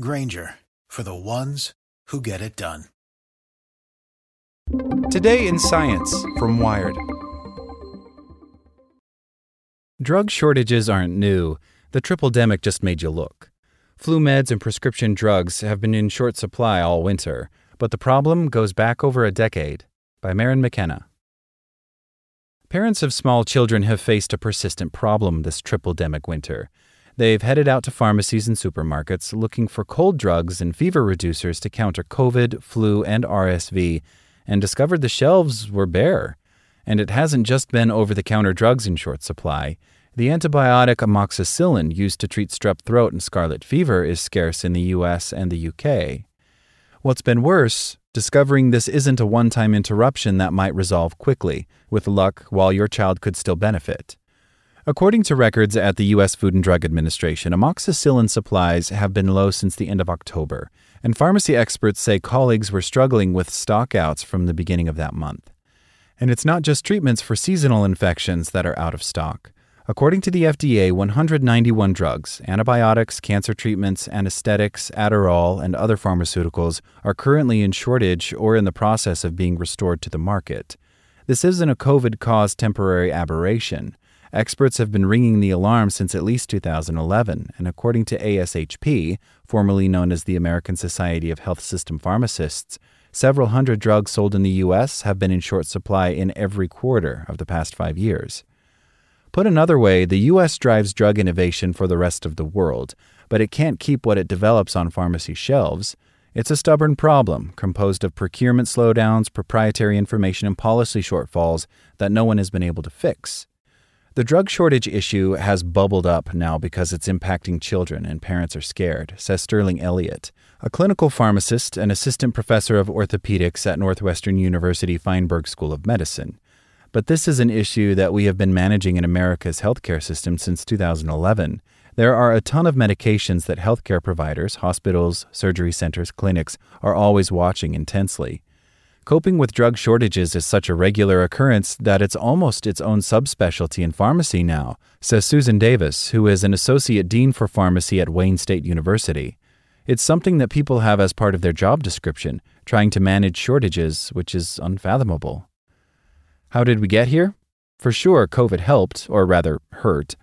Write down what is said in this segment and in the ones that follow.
Grainger for the ones who get it done. Today in Science from Wired. Drug shortages aren't new. The tripledemic just made you look. Flu meds and prescription drugs have been in short supply all winter, but the problem goes back over a decade. By Maryn McKenna. Parents of small children have faced a persistent problem this tripledemic winter. They've headed out to pharmacies and supermarkets looking for cold drugs and fever reducers to counter COVID, flu, and RSV, and discovered the shelves were bare. And it hasn't just been over the counter drugs in short supply. The antibiotic amoxicillin used to treat strep throat and scarlet fever is scarce in the US and the UK. What's been worse, discovering this isn't a one time interruption that might resolve quickly, with luck, while your child could still benefit. According to records at the U.S. Food and Drug Administration, amoxicillin supplies have been low since the end of October, and pharmacy experts say colleagues were struggling with stockouts from the beginning of that month. And it's not just treatments for seasonal infections that are out of stock. According to the FDA, 191 drugs, antibiotics, cancer treatments, anesthetics, Adderall, and other pharmaceuticals are currently in shortage or in the process of being restored to the market. This isn't a COVID caused temporary aberration. Experts have been ringing the alarm since at least 2011, and according to ASHP, formerly known as the American Society of Health System Pharmacists, several hundred drugs sold in the U.S. have been in short supply in every quarter of the past five years. Put another way, the U.S. drives drug innovation for the rest of the world, but it can't keep what it develops on pharmacy shelves. It's a stubborn problem composed of procurement slowdowns, proprietary information, and policy shortfalls that no one has been able to fix. The drug shortage issue has bubbled up now because it's impacting children and parents are scared, says Sterling Elliott, a clinical pharmacist and assistant professor of orthopedics at Northwestern University Feinberg School of Medicine. But this is an issue that we have been managing in America's healthcare system since 2011. There are a ton of medications that healthcare providers, hospitals, surgery centers, clinics are always watching intensely. Coping with drug shortages is such a regular occurrence that it's almost its own subspecialty in pharmacy now, says Susan Davis, who is an associate dean for pharmacy at Wayne State University. It's something that people have as part of their job description, trying to manage shortages, which is unfathomable. How did we get here? For sure, COVID helped, or rather, hurt.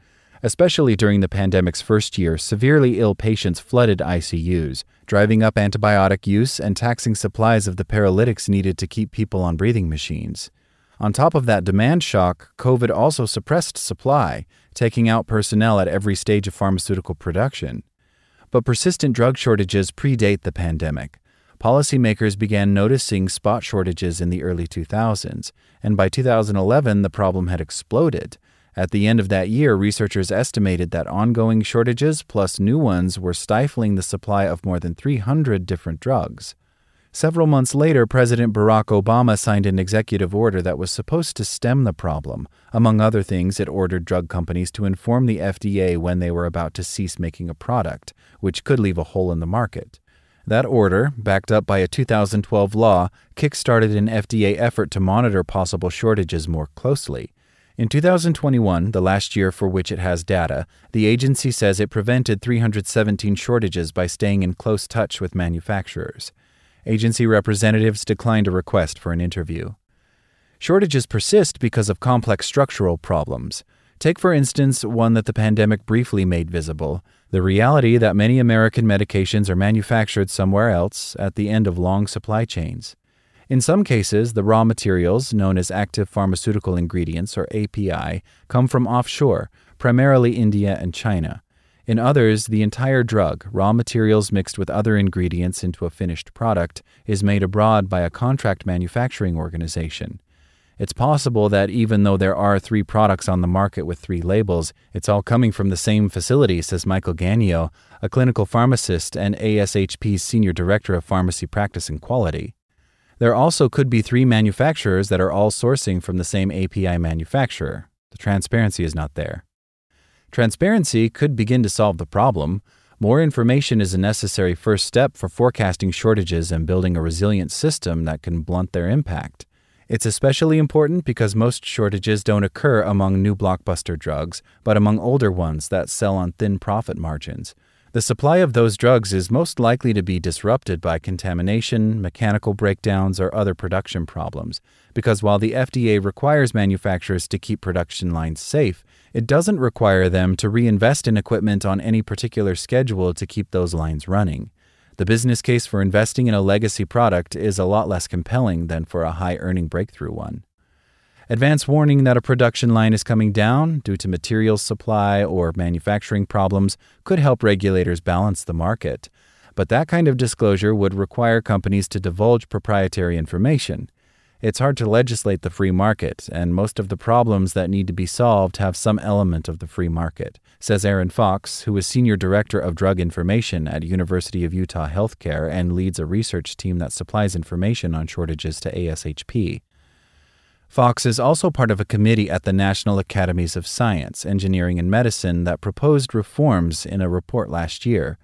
Especially during the pandemic's first year, severely ill patients flooded ICUs, driving up antibiotic use and taxing supplies of the paralytics needed to keep people on breathing machines. On top of that demand shock, COVID also suppressed supply, taking out personnel at every stage of pharmaceutical production. But persistent drug shortages predate the pandemic. Policymakers began noticing spot shortages in the early 2000s, and by 2011 the problem had exploded at the end of that year, researchers estimated that ongoing shortages plus new ones were stifling the supply of more than 300 different drugs. Several months later, President Barack Obama signed an executive order that was supposed to stem the problem. Among other things, it ordered drug companies to inform the FDA when they were about to cease making a product, which could leave a hole in the market. That order, backed up by a 2012 law, kickstarted an FDA effort to monitor possible shortages more closely. In 2021, the last year for which it has data, the agency says it prevented 317 shortages by staying in close touch with manufacturers. Agency representatives declined a request for an interview. Shortages persist because of complex structural problems. Take, for instance, one that the pandemic briefly made visible the reality that many American medications are manufactured somewhere else at the end of long supply chains. In some cases, the raw materials, known as active pharmaceutical ingredients or API, come from offshore, primarily India and China. In others, the entire drug, raw materials mixed with other ingredients into a finished product, is made abroad by a contract manufacturing organization. It's possible that even though there are three products on the market with three labels, it's all coming from the same facility, says Michael Ganio, a clinical pharmacist and ASHP's Senior Director of Pharmacy Practice and Quality. There also could be three manufacturers that are all sourcing from the same API manufacturer. The transparency is not there. Transparency could begin to solve the problem. More information is a necessary first step for forecasting shortages and building a resilient system that can blunt their impact. It's especially important because most shortages don't occur among new blockbuster drugs, but among older ones that sell on thin profit margins. The supply of those drugs is most likely to be disrupted by contamination, mechanical breakdowns, or other production problems, because while the FDA requires manufacturers to keep production lines safe, it doesn't require them to reinvest in equipment on any particular schedule to keep those lines running. The business case for investing in a legacy product is a lot less compelling than for a high earning breakthrough one. Advance warning that a production line is coming down due to materials supply or manufacturing problems could help regulators balance the market. But that kind of disclosure would require companies to divulge proprietary information. It's hard to legislate the free market, and most of the problems that need to be solved have some element of the free market, says Erin Fox, who is Senior Director of Drug Information at University of Utah Healthcare and leads a research team that supplies information on shortages to ASHP. Fox is also part of a committee at the National Academies of Science, Engineering, and Medicine that proposed reforms in a report last year.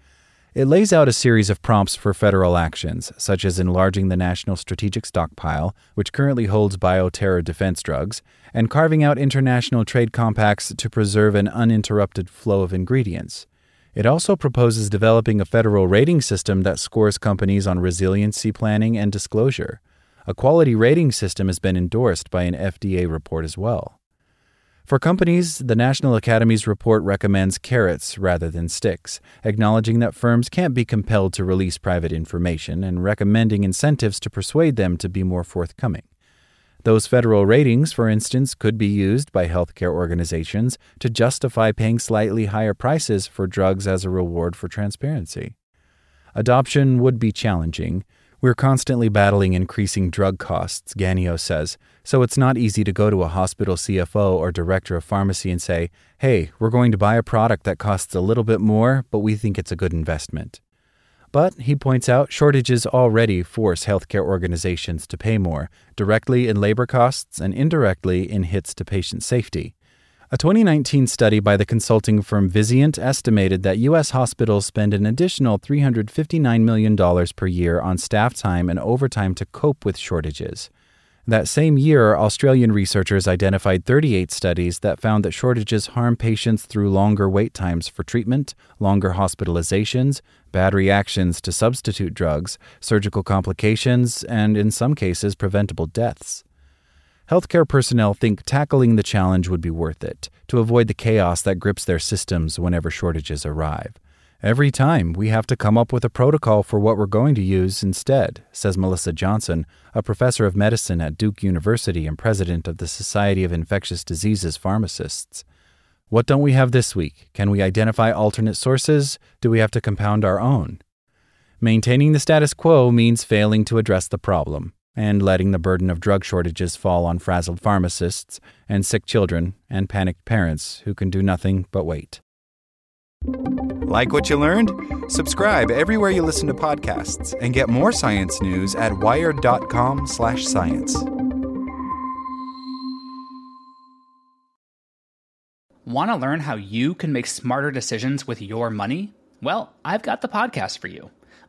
It lays out a series of prompts for federal actions, such as enlarging the National Strategic Stockpile, which currently holds bioterror defense drugs, and carving out international trade compacts to preserve an uninterrupted flow of ingredients. It also proposes developing a federal rating system that scores companies on resiliency planning and disclosure. A quality rating system has been endorsed by an FDA report as well. For companies, the National Academy's report recommends carrots rather than sticks, acknowledging that firms can't be compelled to release private information and recommending incentives to persuade them to be more forthcoming. Those federal ratings, for instance, could be used by healthcare organizations to justify paying slightly higher prices for drugs as a reward for transparency. Adoption would be challenging, we're constantly battling increasing drug costs, Ganio says, so it's not easy to go to a hospital CFO or director of pharmacy and say, hey, we're going to buy a product that costs a little bit more, but we think it's a good investment. But, he points out, shortages already force healthcare organizations to pay more, directly in labor costs and indirectly in hits to patient safety. A 2019 study by the consulting firm Vizient estimated that U.S. hospitals spend an additional $359 million per year on staff time and overtime to cope with shortages. That same year, Australian researchers identified 38 studies that found that shortages harm patients through longer wait times for treatment, longer hospitalizations, bad reactions to substitute drugs, surgical complications, and in some cases, preventable deaths. Healthcare personnel think tackling the challenge would be worth it to avoid the chaos that grips their systems whenever shortages arrive. Every time we have to come up with a protocol for what we're going to use instead, says Melissa Johnson, a professor of medicine at Duke University and president of the Society of Infectious Diseases Pharmacists. What don't we have this week? Can we identify alternate sources? Do we have to compound our own? Maintaining the status quo means failing to address the problem and letting the burden of drug shortages fall on frazzled pharmacists and sick children and panicked parents who can do nothing but wait. Like what you learned? Subscribe everywhere you listen to podcasts and get more science news at wired.com/science. Want to learn how you can make smarter decisions with your money? Well, I've got the podcast for you.